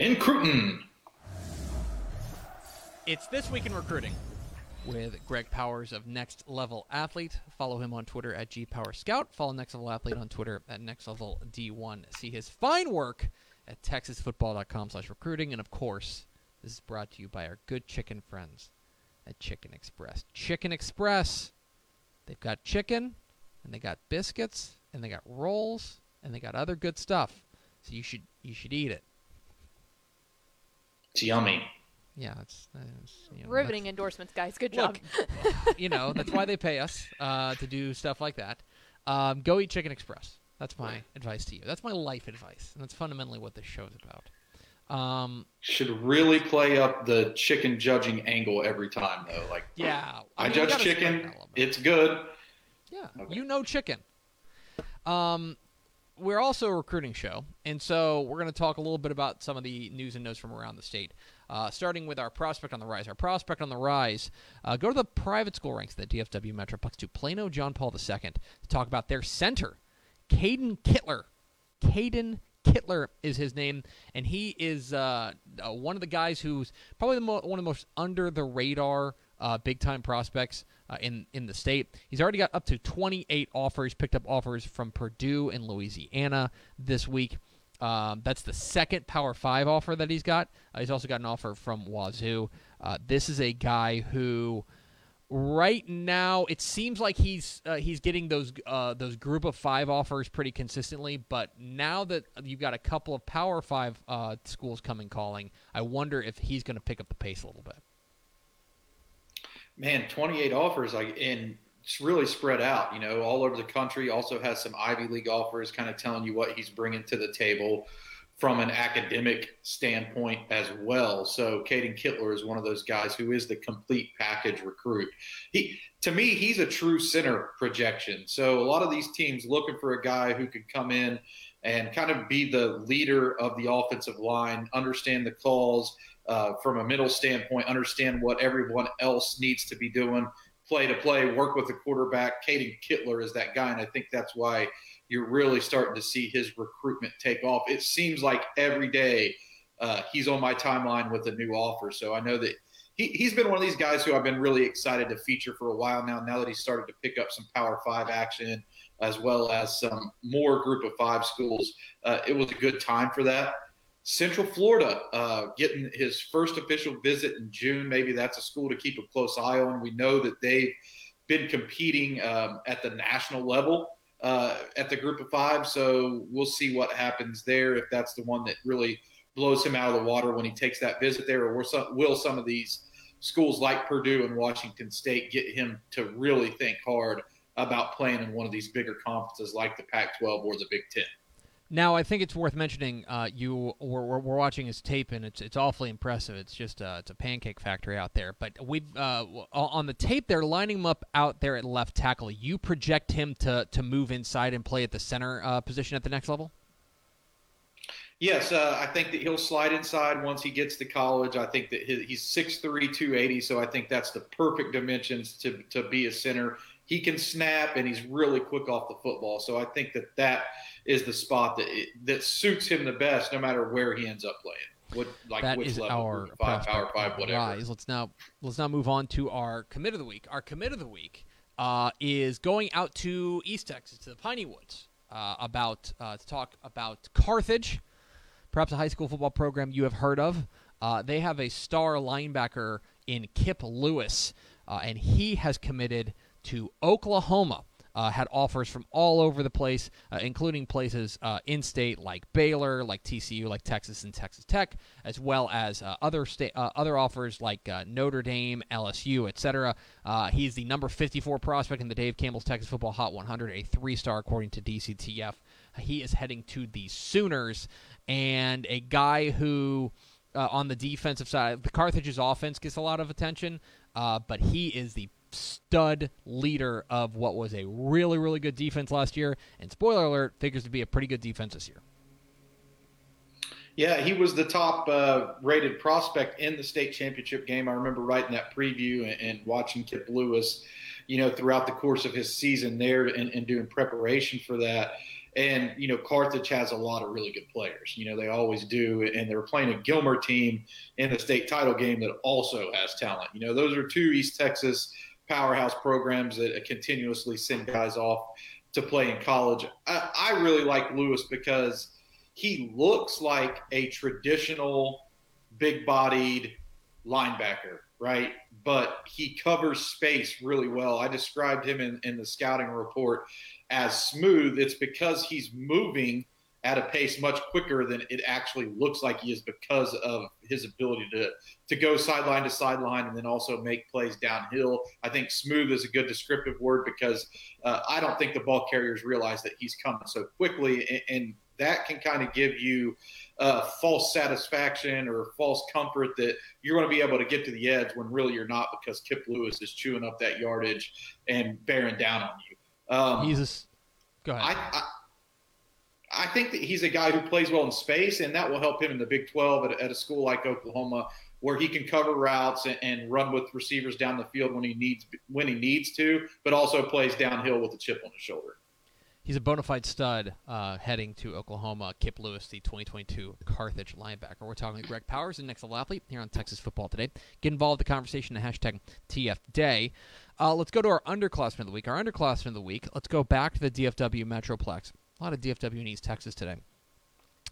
in Cruton. It's This Week in Recruiting with Greg Powers of Next Level Athlete. Follow him on Twitter at GPowerScout. Follow Next Level Athlete on Twitter at Next Level D1. See his fine work at texasfootball.com slash recruiting. And of course, this is brought to you by our good chicken friends at Chicken Express. Chicken Express. They've got chicken, and they got biscuits, and they got rolls, and they got other good stuff. So you should you should eat it. It's yummy. Yeah, it's, it's you know, riveting endorsements, guys. Good job. you know that's why they pay us uh, to do stuff like that. Um, go eat Chicken Express. That's my advice to you. That's my life advice, and that's fundamentally what this show is about. Um, Should really play up the chicken judging angle every time, though. Like, yeah, I, I judge chicken. It's good. Yeah, okay. you know chicken. Um, we're also a recruiting show, and so we're going to talk a little bit about some of the news and notes from around the state. Uh, starting with our prospect on the rise. Our prospect on the rise. Uh, go to the private school ranks the DFW Metroplex to Plano John Paul II to talk about their center, Caden Kittler. Caden Kittler is his name, and he is uh, uh one of the guys who's probably mo- one of the most under the radar uh, big time prospects uh, in in the state. He's already got up to 28 offers, picked up offers from Purdue and Louisiana this week. Um, that's the second Power Five offer that he's got. Uh, he's also got an offer from Wazoo. Uh, this is a guy who, right now, it seems like he's uh, he's getting those uh, those Group of Five offers pretty consistently. But now that you've got a couple of Power Five schools coming calling, I wonder if he's going to pick up the pace a little bit man, 28 offers like and it's really spread out, you know, all over the country. Also has some Ivy League offers, kind of telling you what he's bringing to the table from an academic standpoint as well. So Caden Kittler is one of those guys who is the complete package recruit. He, to me, he's a true center projection. So a lot of these teams looking for a guy who could come in and kind of be the leader of the offensive line, understand the calls, uh, from a middle standpoint, understand what everyone else needs to be doing, play to play, work with the quarterback. Caden Kittler is that guy, and I think that's why you're really starting to see his recruitment take off. It seems like every day uh, he's on my timeline with a new offer. So I know that he, he's been one of these guys who I've been really excited to feature for a while now. Now that he's started to pick up some Power Five action as well as some more Group of Five schools, uh, it was a good time for that. Central Florida uh, getting his first official visit in June. Maybe that's a school to keep a close eye on. We know that they've been competing um, at the national level uh, at the group of five. So we'll see what happens there if that's the one that really blows him out of the water when he takes that visit there, or will some, of these schools like Purdue and Washington State get him to really think hard about playing in one of these bigger conferences like the Pac 12 or the Big Ten? Now, I think it's worth mentioning. Uh, you we're, we're, watching his tape, and it's it's awfully impressive. It's just uh, it's a pancake factory out there. But we uh, on the tape, they're lining him up out there at left tackle. You project him to to move inside and play at the center uh, position at the next level. Yes, uh, I think that he'll slide inside once he gets to college. I think that his, he's 6'3", 280, so I think that's the perfect dimensions to to be a center. He can snap, and he's really quick off the football. So I think that that is the spot that it, that suits him the best, no matter where he ends up playing. What like that which is level? our five, power five, whatever. rise. Let's now let's now move on to our commit of the week. Our commit of the week uh, is going out to East Texas to the Piney Woods uh, about uh, to talk about Carthage, perhaps a high school football program you have heard of. Uh, they have a star linebacker in Kip Lewis, uh, and he has committed to Oklahoma. Uh, had offers from all over the place, uh, including places uh, in state like Baylor, like TCU, like Texas and Texas Tech, as well as uh, other state uh, other offers like uh, Notre Dame, LSU, etc. he's the number 54 prospect in the Dave Campbell's Texas Football Hot 100, a three-star according to DCTF. He is heading to the Sooners, and a guy who. on the defensive side, the Carthage's offense gets a lot of attention, but he is the stud leader of what was a really, really good defense last year. And spoiler alert, figures to be a pretty good defense this year. Yeah, he was the top uh, rated prospect in the state championship game. I remember writing that preview and, and watching Kip Lewis, you know, throughout the course of his season there and, and doing preparation for that. And, you know, Carthage has a lot of really good players. You know, they always do. And they're playing a Gilmer team in the state title game that also has talent. You know, those are two East Texas powerhouse programs that uh, continuously send guys off to play in college. I, I really like Lewis because he looks like a traditional big bodied linebacker, right? But he covers space really well. I described him in, in the scouting report as smooth. It's because he's moving at a pace much quicker than it actually looks like he is because of his ability to to go sideline to sideline and then also make plays downhill. I think smooth is a good descriptive word because uh, I don't think the ball carriers realize that he's coming so quickly, and, and that can kind of give you uh, false satisfaction or false comfort that you're going to be able to get to the edge when really you're not because Kip Lewis is chewing up that yardage and bearing down on you. Um, he's a, go ahead. I, I, I think that he's a guy who plays well in space, and that will help him in the Big 12 at, at a school like Oklahoma, where he can cover routes and, and, run with receivers down the field when he needs when he needs to, but also plays downhill with a chip on his shoulder. He's a bona fide stud uh, heading to Oklahoma. Kip Lewis, the 2022 Carthage linebacker. We're talking Greg Powers and Nick Lapley here on Texas Football Today. Get involved in the conversation at hashtag TFDay. Uh, let's go to our underclassmen of the week. Our underclassmen of the week. Let's go back to the DFW Metroplex a lot of DFW East Texas today.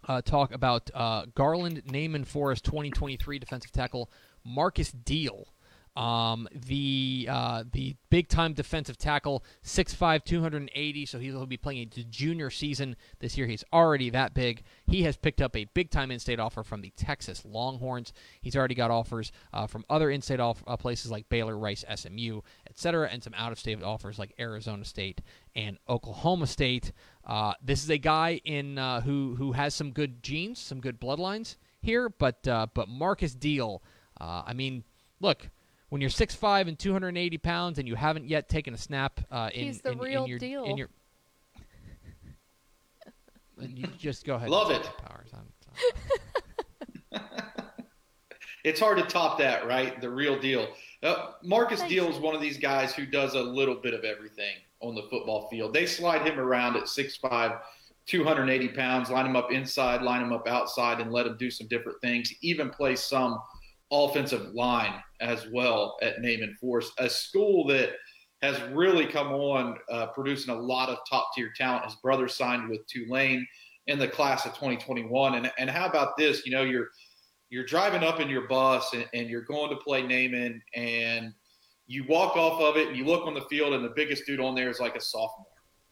Uh, talk about uh, Garland Naaman Forest 2023 defensive tackle Marcus Deal. Um, the uh, the big time defensive tackle, 6'5", 280, so he'll be playing a junior season this year. He's already that big. He has picked up a big time in state offer from the Texas Longhorns. He's already got offers uh, from other in state off- uh, places like Baylor, Rice, SMU, etc., and some out of state offers like Arizona State and Oklahoma State. Uh, this is a guy in uh, who who has some good genes, some good bloodlines here, but uh, but Marcus Deal, I mean, look when you're 6'5 and 280 pounds and you haven't yet taken a snap uh, in, He's the in, real in your, deal. in your you just go ahead. Love it. Powers. it's hard to top that, right? The real deal. Uh, Marcus Thanks. Deal is one of these guys who does a little bit of everything on the football field. They slide him around at 6'5", 280 pounds, line him up inside, line him up outside, and let him do some different things. Even play some – offensive line as well at Naaman Forest. a school that has really come on uh, producing a lot of top tier talent. His brother signed with Tulane in the class of 2021. And, and how about this? You know, you're you're driving up in your bus and, and you're going to play Naaman and you walk off of it and you look on the field and the biggest dude on there is like a sophomore.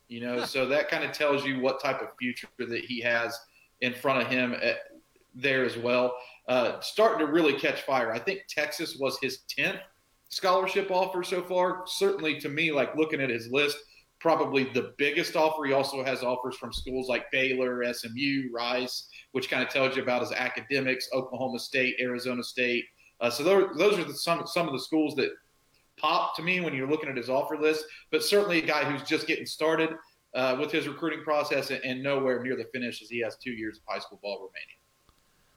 You know, so that kind of tells you what type of future that he has in front of him at, there as well uh, starting to really catch fire. I think Texas was his 10th scholarship offer so far. Certainly to me, like looking at his list, probably the biggest offer. He also has offers from schools like Baylor, SMU, Rice, which kind of tells you about his academics, Oklahoma State, Arizona State. Uh, so those, those are the, some, some of the schools that pop to me when you're looking at his offer list, but certainly a guy who's just getting started uh, with his recruiting process and, and nowhere near the finish as he has two years of high school ball remaining.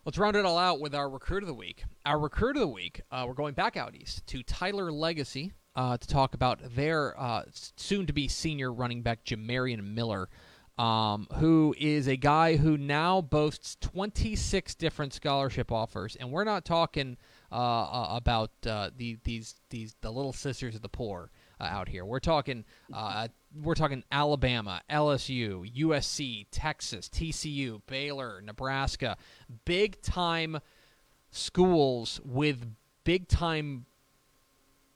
Let's round it all out with our recruit of the week. Our recruit of the week, uh, we're going back out east to Tyler Legacy uh, to talk about their uh, soon to be senior running back, Jamarion Miller. um, who is a guy who now boasts 26 different scholarship offers, and we're not talking uh, uh, about uh, the, these these the little sisters of the poor uh, out here. We're talking uh, we're talking Alabama, LSU, USC, Texas, TCU, Baylor, Nebraska, big time schools with big time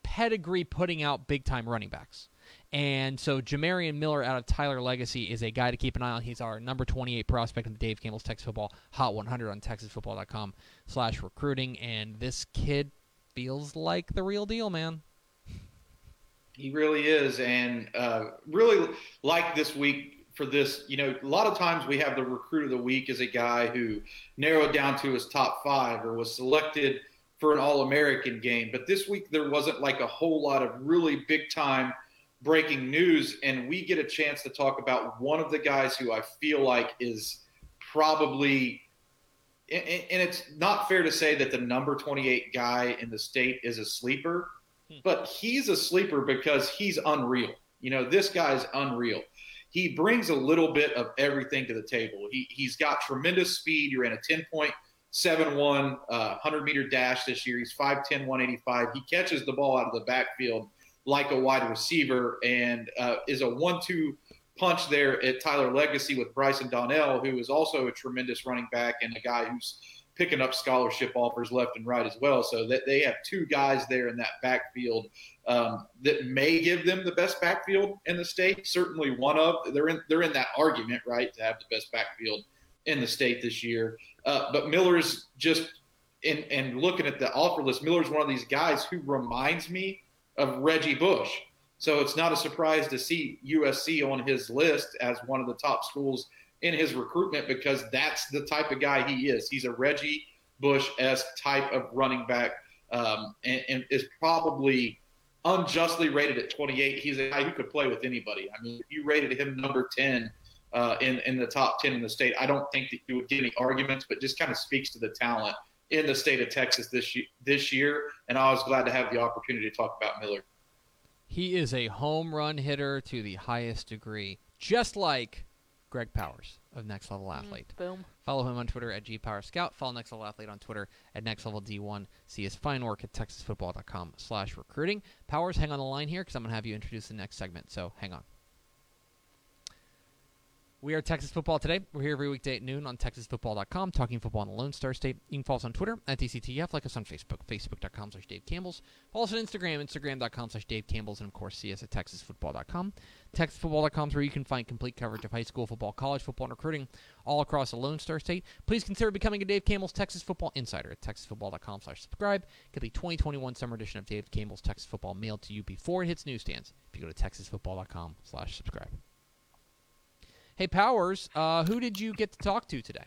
pedigree putting out big time running backs. And so Jamarion Miller out of Tyler Legacy is a guy to keep an eye on. He's our number 28 prospect in the Dave Campbell's Texas Football Hot 100 on TexasFootball.com slash recruiting. And this kid feels like the real deal, man. He really is. And uh, really like this week for this, you know, a lot of times we have the recruit of the week as a guy who narrowed down to his top five or was selected for an All American game. But this week there wasn't like a whole lot of really big time – breaking news, and we get a chance to talk about one of the guys who I feel like is probably. And it's not fair to say that the number 28 guy in the state is a sleeper, hmm. but he's a sleeper because he's unreal. You know, this guy's unreal. He brings a little bit of everything to the table. He, he's got tremendous speed. You're in a 10.71 uh, 100 meter dash this year. He's 5'10, 185. He catches the ball out of the backfield like a wide receiver and uh, is a one-two punch there at Tyler Legacy with Bryson Donnell, who is also a tremendous running back and a guy who's picking up scholarship offers left and right as well. So that they have two guys there in that backfield um, that may give them the best backfield in the state. Certainly one of they're in they're in that argument right to have the best backfield in the state this year. Uh, but Miller's just and and looking at the offer list, Miller's one of these guys who reminds me of Reggie Bush. So it's not a surprise to see USC on his list as one of the top schools in his recruitment because that's the type of guy he is. He's a Reggie Bush esque type of running back um, and, and, is probably unjustly rated at 28. He's a guy who could play with anybody. I mean, if you rated him number 10 uh, in, in the top 10 in the state, I don't think that you would get any arguments, but just kind of speaks to the talent in the state of Texas this year, this year, and I was glad to have the opportunity to talk about Miller. He is a home run hitter to the highest degree, just like Greg Powers of Next Level mm, Athlete. Mm, boom. Follow him on Twitter at GPowerScout. Follow Next Level Athlete on Twitter at Next Level D1. See his fine work at TexasFootball.com slash recruiting. Powers, hang on the line here because I'm going to have you introduce the next segment, so hang on. We are Texas Football Today. We're here every weekday at noon on TexasFootball.com, talking football in the Lone Star State. You can follow us on Twitter at DCTF, like us on Facebook, Facebook.com slash Dave Campbell's. Follow us on Instagram, Instagram.com slash Dave Campbell's, and of course, see us at TexasFootball.com. TexasFootball.com is where you can find complete coverage of high school football, college football, and recruiting all across the Lone Star State. Please consider becoming a Dave Campbell's Texas Football Insider at TexasFootball.com slash subscribe. Get the 2021 summer edition of Dave Campbell's Texas Football mailed to you before it hits newsstands if you go to TexasFootball.com slash subscribe. Hey, Powers, uh, who did you get to talk to today?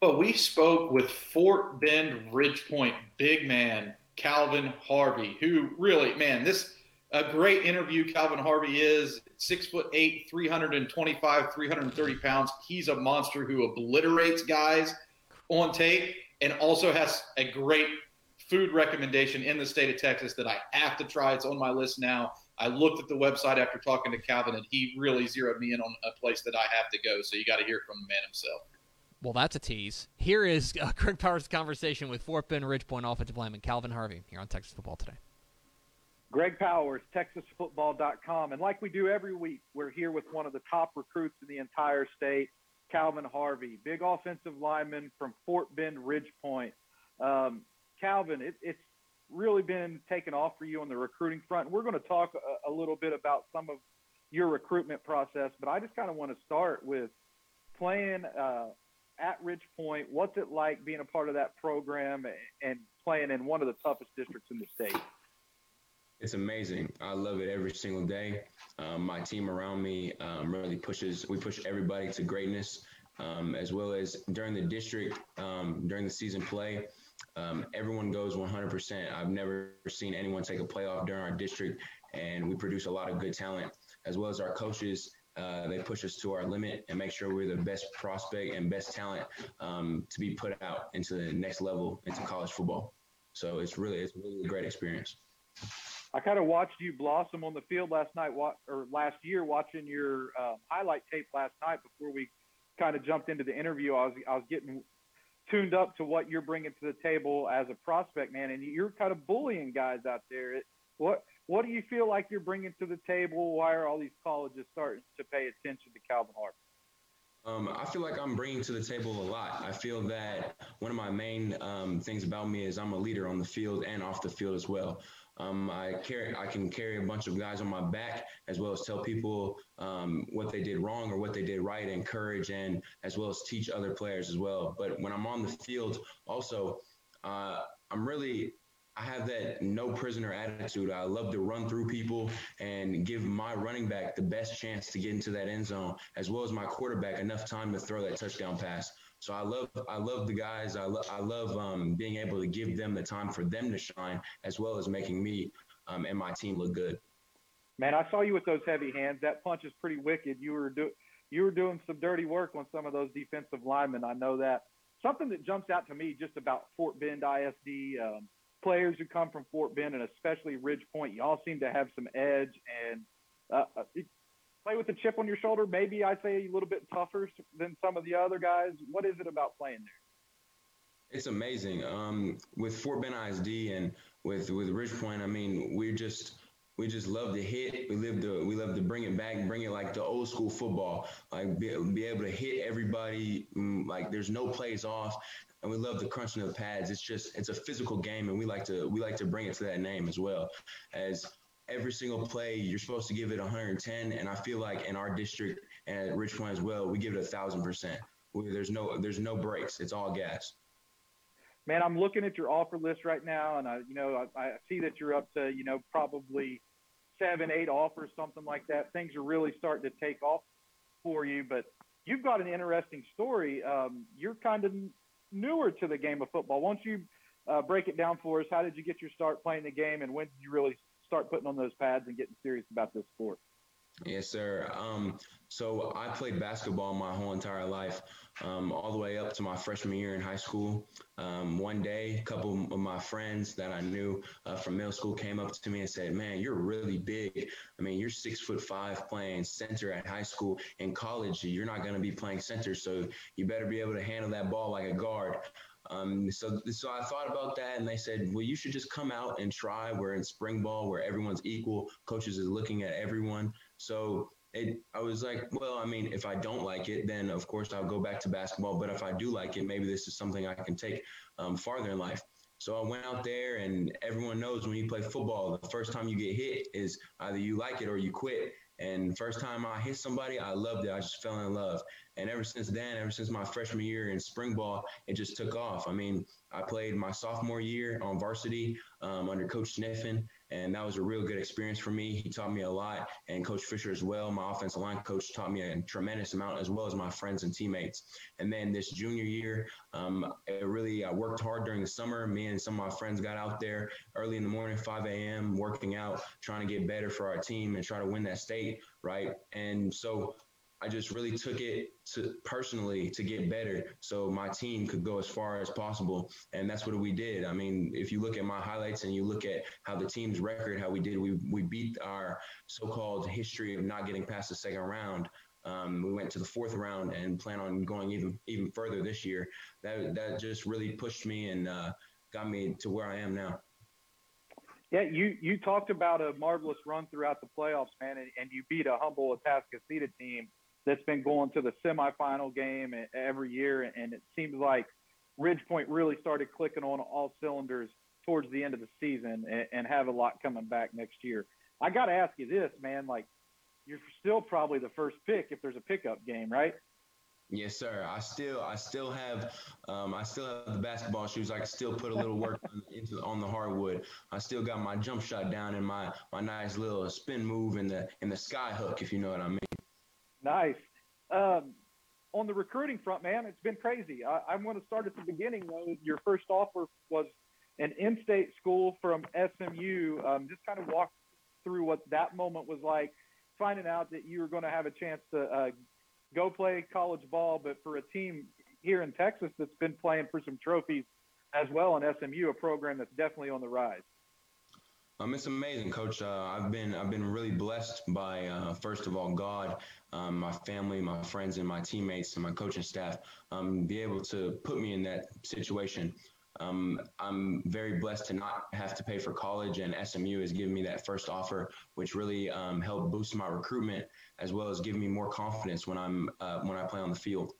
Well, we spoke with Fort Bend Ridgepoint big man Calvin Harvey, who really, man, this a great interview. Calvin Harvey is six foot eight, 325, 330 pounds. He's a monster who obliterates guys on tape and also has a great food recommendation in the state of Texas that I have to try. It's on my list now. I looked at the website after talking to Calvin, and he really zeroed me in on a place that I have to go. So you got to hear it from the man himself. Well, that's a tease. Here is uh, Greg Powers' conversation with Fort Bend Ridgepoint offensive lineman Calvin Harvey here on Texas Football Today. Greg Powers, TexasFootball.com. And like we do every week, we're here with one of the top recruits in the entire state, Calvin Harvey, big offensive lineman from Fort Bend Ridgepoint. Um, Calvin, it, it's really been taken off for you on the recruiting front. We're going to talk a, a little bit about some of your recruitment process, but I just kind of want to start with playing uh, at Ridge Point. What's it like being a part of that program and playing in one of the toughest districts in the state? It's amazing. I love it every single day. Um, my team around me um, really pushes. We push everybody to greatness, um, as well as during the district um, during the season play. Um, everyone goes 100%. I've never seen anyone take a playoff during our district, and we produce a lot of good talent, as well as our coaches. Uh, they push us to our limit and make sure we're the best prospect and best talent um, to be put out into the next level into college football. So it's really it's really a great experience. I kind of watched you blossom on the field last night, or last year, watching your uh, highlight tape last night before we kind of jumped into the interview. I was I was getting tuned up to what you're bringing to the table as a prospect, man, and you're kind of bullying guys out there. It, what what do you feel like you're bringing to the table? Why are all these colleges starting to pay attention to Calvin Harvey? Um, I feel like I'm bringing to the table a lot. I feel that one of my main um, things about me is I'm a leader on the field and off the field as well. Um, I carry, I can carry a bunch of guys on my back as well as tell people um, what they did wrong or what they did right, and encourage and as well as teach other players as well. But when I'm on the field, also, uh, I'm really I have that no prisoner attitude. I love to run through people and give my running back the best chance to get into that end zone, as well as my quarterback enough time to throw that touchdown pass. So I love I love the guys. I, lo- I love um, being able to give them the time for them to shine, as well as making me um, and my team look good. Man, I saw you with those heavy hands. That punch is pretty wicked. You were do you were doing some dirty work on some of those defensive linemen. I know that. Something that jumps out to me just about Fort Bend ISD. Um, players who come from Fort Bend and especially Ridge Point, y'all seem to have some edge and uh, uh play with a chip on your shoulder. Maybe I say a little bit tougher than some of the other guys. What is it about playing there? It's amazing. Um, with Fort Bend ISD and with with Ridge Point, I mean, we're just we just love to hit. We live to we love to bring it back, bring it like the old school football, like be, be able to hit everybody. Mm, like there's no plays off and we love the crunching of the pads. It's just it's a physical game, and we like to we like to bring it to that name as well. As every single play, you're supposed to give it 110, and I feel like in our district and at Ridge Point as well, we give it a thousand percent. There's no there's no breaks. It's all gas. Man, I'm looking at your offer list right now, and I you know I, I see that you're up to you know probably seven, eight offers, something like that. Things are really starting to take off for you, but you've got an interesting story. Um, you're kind of newer to the game of football. Won't you uh, break it down for us? How did you get your start playing the game, and when did you really start putting on those pads and getting serious about this sport? Yes, sir. Um, so I played basketball my whole entire life, um, all the way up to my freshman year in high school. Um, one day, a couple of my friends that I knew uh, from middle school came up to me and said, "Man, you're really big. I mean, you're six foot five playing center at high school. In college, you're not going to be playing center, so you better be able to handle that ball like a guard." Um, so, so I thought about that, and they said, "Well, you should just come out and try. We're in spring ball, where everyone's equal. Coaches is looking at everyone. So it, I was like, well, I mean, if I don't like it, then of course I'll go back to basketball. But if I do like it, maybe this is something I can take um, farther in life. So I went out there, and everyone knows when you play football, the first time you get hit is either you like it or you quit. And first time I hit somebody, I loved it. I just fell in love. And ever since then, ever since my freshman year in spring ball, it just took off. I mean, I played my sophomore year on varsity um, under Coach Sniffen, and that was a real good experience for me. He taught me a lot, and Coach Fisher as well, my offensive line coach, taught me a tremendous amount, as well as my friends and teammates. And then this junior year, um, it really I worked hard during the summer. Me and some of my friends got out there early in the morning, 5 a.m., working out, trying to get better for our team and try to win that state, right? And so I just really took it to personally to get better so my team could go as far as possible. And that's what we did. I mean, if you look at my highlights and you look at how the team's record, how we did, we, we beat our so-called history of not getting past the second round. Um, we went to the fourth round and plan on going even even further this year. That that just really pushed me and uh, got me to where I am now. Yeah, you you talked about a marvelous run throughout the playoffs, man, and, and you beat a humble Atascocita team that's been going to the semifinal game every year, and it seems like Ridgepoint really started clicking on all cylinders towards the end of the season and, have a lot coming back next year. I got to ask you this, man. Like, you're still probably the first pick if there's a pickup game, right? Yes, sir. I still, I still have, um, I still have the basketball shoes. I can still put a little work into on the hardwood. I still got my jump shot down and my my nice little spin move in the in the sky hook, if you know what I mean. Nice. Um, on the recruiting front, man, it's been crazy. I, I'm going to start at the beginning. Though. Your first offer was an in-state school from SMU. Um, just kind of walk through what that moment was like, finding out that you were going to have a chance to uh, go play college ball, but for a team here in Texas that's been playing for some trophies as well in SMU, a program that's definitely on the rise. Um, it's amazing, Coach. Uh, I've been I've been really blessed by uh, first of all God, um, my family, my friends, and my teammates, and my coaching staff. Um, be able to put me in that situation. Um, I'm very blessed to not have to pay for college, and SMU has given me that first offer, which really um, helped boost my recruitment as well as give me more confidence when I'm uh, when I play on the field.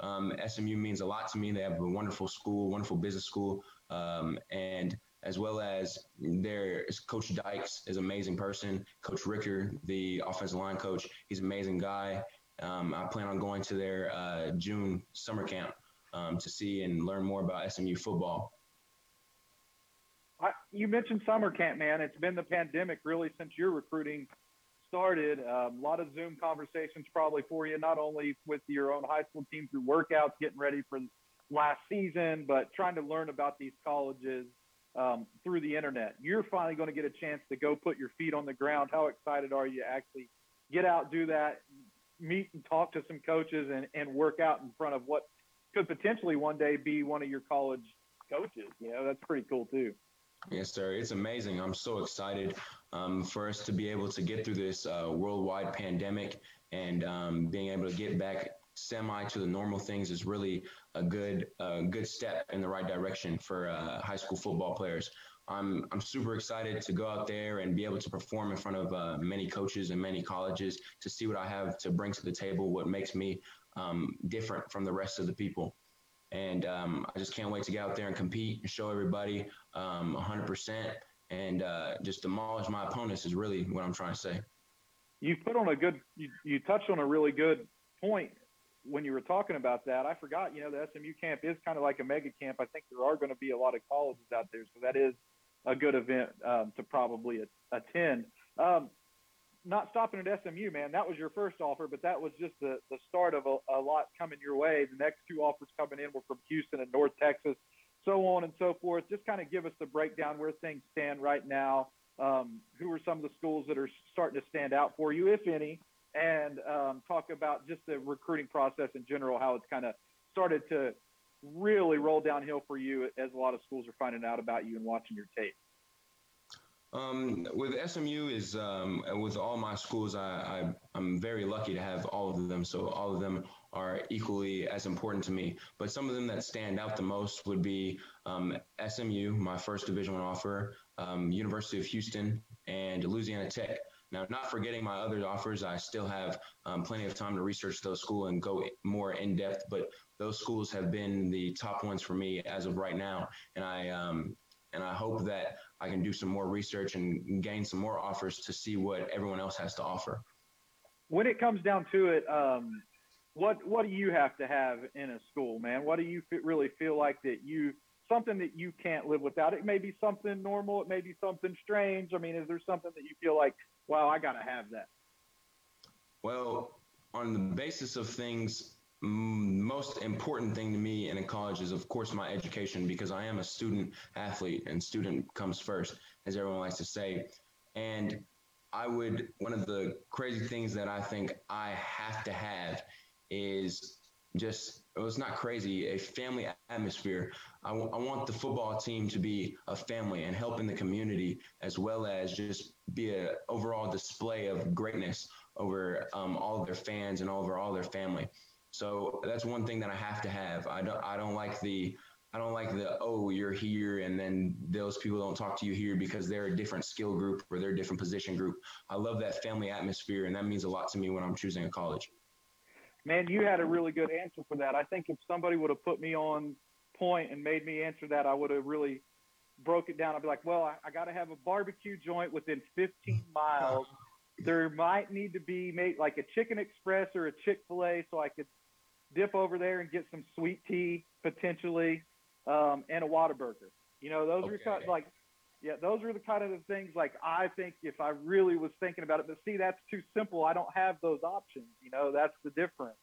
Um, SMU means a lot to me. They have a wonderful school, wonderful business school, um, and as well as their Coach Dykes is an amazing person. Coach Ricker, the offensive line coach, he's an amazing guy. Um, I plan on going to their uh, June summer camp um, to see and learn more about SMU football. I, you mentioned summer camp, man. It's been the pandemic really since your recruiting started. Um, a lot of Zoom conversations probably for you, not only with your own high school team through workouts, getting ready for last season, but trying to learn about these colleges um, through the internet. You're finally going to get a chance to go put your feet on the ground. How excited are you to actually get out, do that, meet and talk to some coaches, and, and work out in front of what could potentially one day be one of your college coaches. You know, that's pretty cool too. Yes, sir. It's amazing. I'm so excited um, for us to be able to get through this uh, worldwide pandemic and um, being able to get back semi to the normal things is really a good uh, good step in the right direction for uh, high school football players. I'm I'm super excited to go out there and be able to perform in front of uh, many coaches and many colleges to see what I have to bring to the table, what makes me um, different from the rest of the people. And um, I just can't wait to get out there and compete and show everybody um, 100% and uh, just demolish my opponents is really what I'm trying to say. You put on a good, you, you touched on a really good point when you were talking about that. I forgot, you know, the SMU camp is kind of like a mega camp. I think there are going to be a lot of colleges out there. So that is a good event um, to probably attend. Um, not stopping at SMU, man. That was your first offer, but that was just the, the start of a, a lot coming your way. The next two offers coming in were from Houston and North Texas, so on and so forth. Just kind of give us the breakdown where things stand right now. Um, who are some of the schools that are starting to stand out for you, if any, and um, talk about just the recruiting process in general, how it's kind of started to really roll downhill for you as a lot of schools are finding out about you and watching your tape. Um, with SMU is um, with all my schools, I, I am very lucky to have all of them. So all of them are equally as important to me. But some of them that stand out the most would be um, SMU, my first Division One offer, um, University of Houston, and Louisiana Tech. Now, not forgetting my other offers, I still have um, plenty of time to research those schools and go more in depth. But those schools have been the top ones for me as of right now, and I um, and I hope that I can do some more research and gain some more offers to see what everyone else has to offer. When it comes down to it, um, what what do you have to have in a school, man? What do you really feel like that you something that you can't live without? It may be something normal, it may be something strange. I mean, is there something that you feel like, wow, I got to have that? Well, on the basis of things mm, most important thing to me in a college is of course my education because i am a student athlete and student comes first as everyone likes to say and i would one of the crazy things that i think i have to have is just it was not crazy a family atmosphere I, w- I want the football team to be a family and help in the community as well as just be a overall display of greatness over um, all of their fans and over all their family so that's one thing that I have to have. I don't I don't like the I don't like the oh you're here and then those people don't talk to you here because they're a different skill group or they're a different position group. I love that family atmosphere and that means a lot to me when I'm choosing a college. Man, you had a really good answer for that. I think if somebody would have put me on point and made me answer that, I would have really broke it down. I'd be like, well, I, I got to have a barbecue joint within 15 miles. there might need to be made like a chicken express or a Chick fil A so I could dip over there and get some sweet tea potentially, um, and a Whataburger. You know, those okay. are kind of like, yeah, those are the kind of the things like I think if I really was thinking about it, but see, that's too simple. I don't have those options. You know, that's the difference.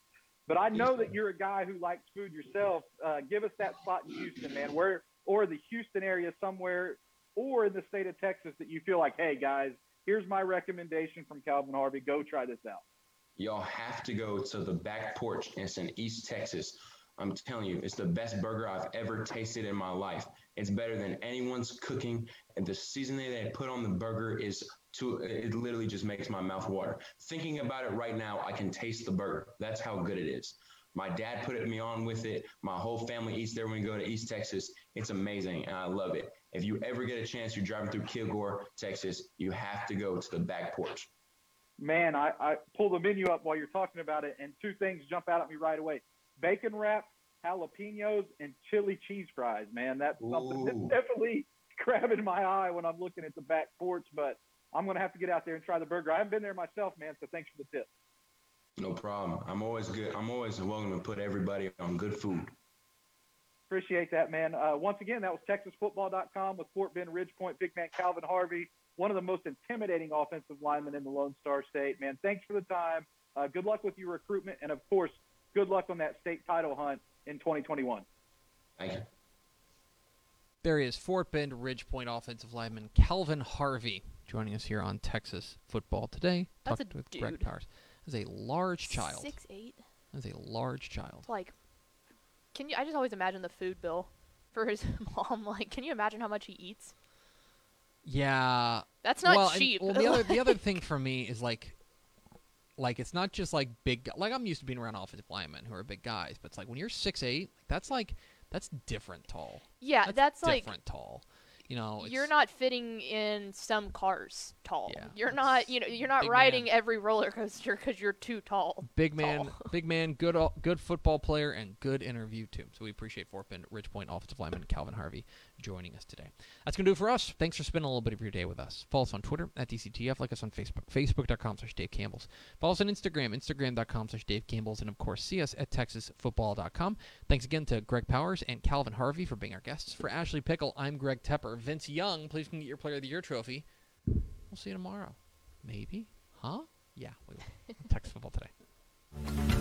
But I know that you're a guy who likes food yourself. Uh, give us that spot in Houston, man, where or the Houston area somewhere, or in the state of Texas that you feel like, hey guys, here's my recommendation from Calvin Harvey. Go try this out y'all have to go to the back porch. It's in East Texas. I'm telling you, it's the best burger I've ever tasted in my life. It's better than anyone's cooking, and the seasoning they put on the burger is to it literally just makes my mouth water. Thinking about it right now, I can taste the burger. That's how good it is. My dad put me on with it. My whole family eats there when we go to East Texas. It's amazing, and I love it. If you ever get a chance, you're driving through Kilgore, Texas, you have to go to the back porch. Man, I, I pulled the menu up while you're talking about it, and two things jump out at me right away: bacon wrap, jalapenos, and chili cheese fries. Man, that's something that's definitely grabbing my eye when I'm looking at the back porch. But I'm gonna have to get out there and try the burger. I haven't been there myself, man. So thanks for the tip. No problem. I'm always good. I'm always welcome to put everybody on good food. Appreciate that, man. Uh, once again, that was TexasFootball.com with Fort Bend Ridgepoint big man Calvin Harvey, one of the most intimidating offensive linemen in the Lone Star State. Man, thanks for the time. Uh, good luck with your recruitment, and of course, good luck on that state title hunt in 2021. Thank you. There he is, Fort Bend Ridgepoint offensive lineman Calvin Harvey joining us here on Texas Football today. That's a Talked with Greg. Powers. As a large child. Six eight. As a large child. Like, can you? I just always imagine the food bill for his mom. Like, can you imagine how much he eats? Yeah. That's not well, and- cheap. well, the other the other thing for me is like, like it's not just like big. Like I'm used to being around offensive linemen who are big guys, but it's like when you're six eight, that's like that's different tall. yeah, that's, like different tall. You know, you're not fitting in some cars tall. Yeah, you're not, you know, you're not riding man. every roller coaster because you're too tall. Big man, tall. big man, good, good football player and good interview too. So we appreciate Fort Bend Ridgepoint offensive lineman Calvin Harvey joining us today. That's gonna do it for us. Thanks for spending a little bit of your day with us. Follow us on Twitter at DCTF. Like us on Facebook, Facebook.com slash Dave Campbell's. Follow us on Instagram, Instagram.com slash Dave Campbell's, and of course see us at TexasFootball.com. Thanks again to Greg Powers and Calvin Harvey for being our guests. For Ashley Pickle, I'm Greg Tepper. Vince Young, please can get your Player of the Year trophy. We'll see you tomorrow. Maybe? Huh? Yeah, we will. Texas Football today.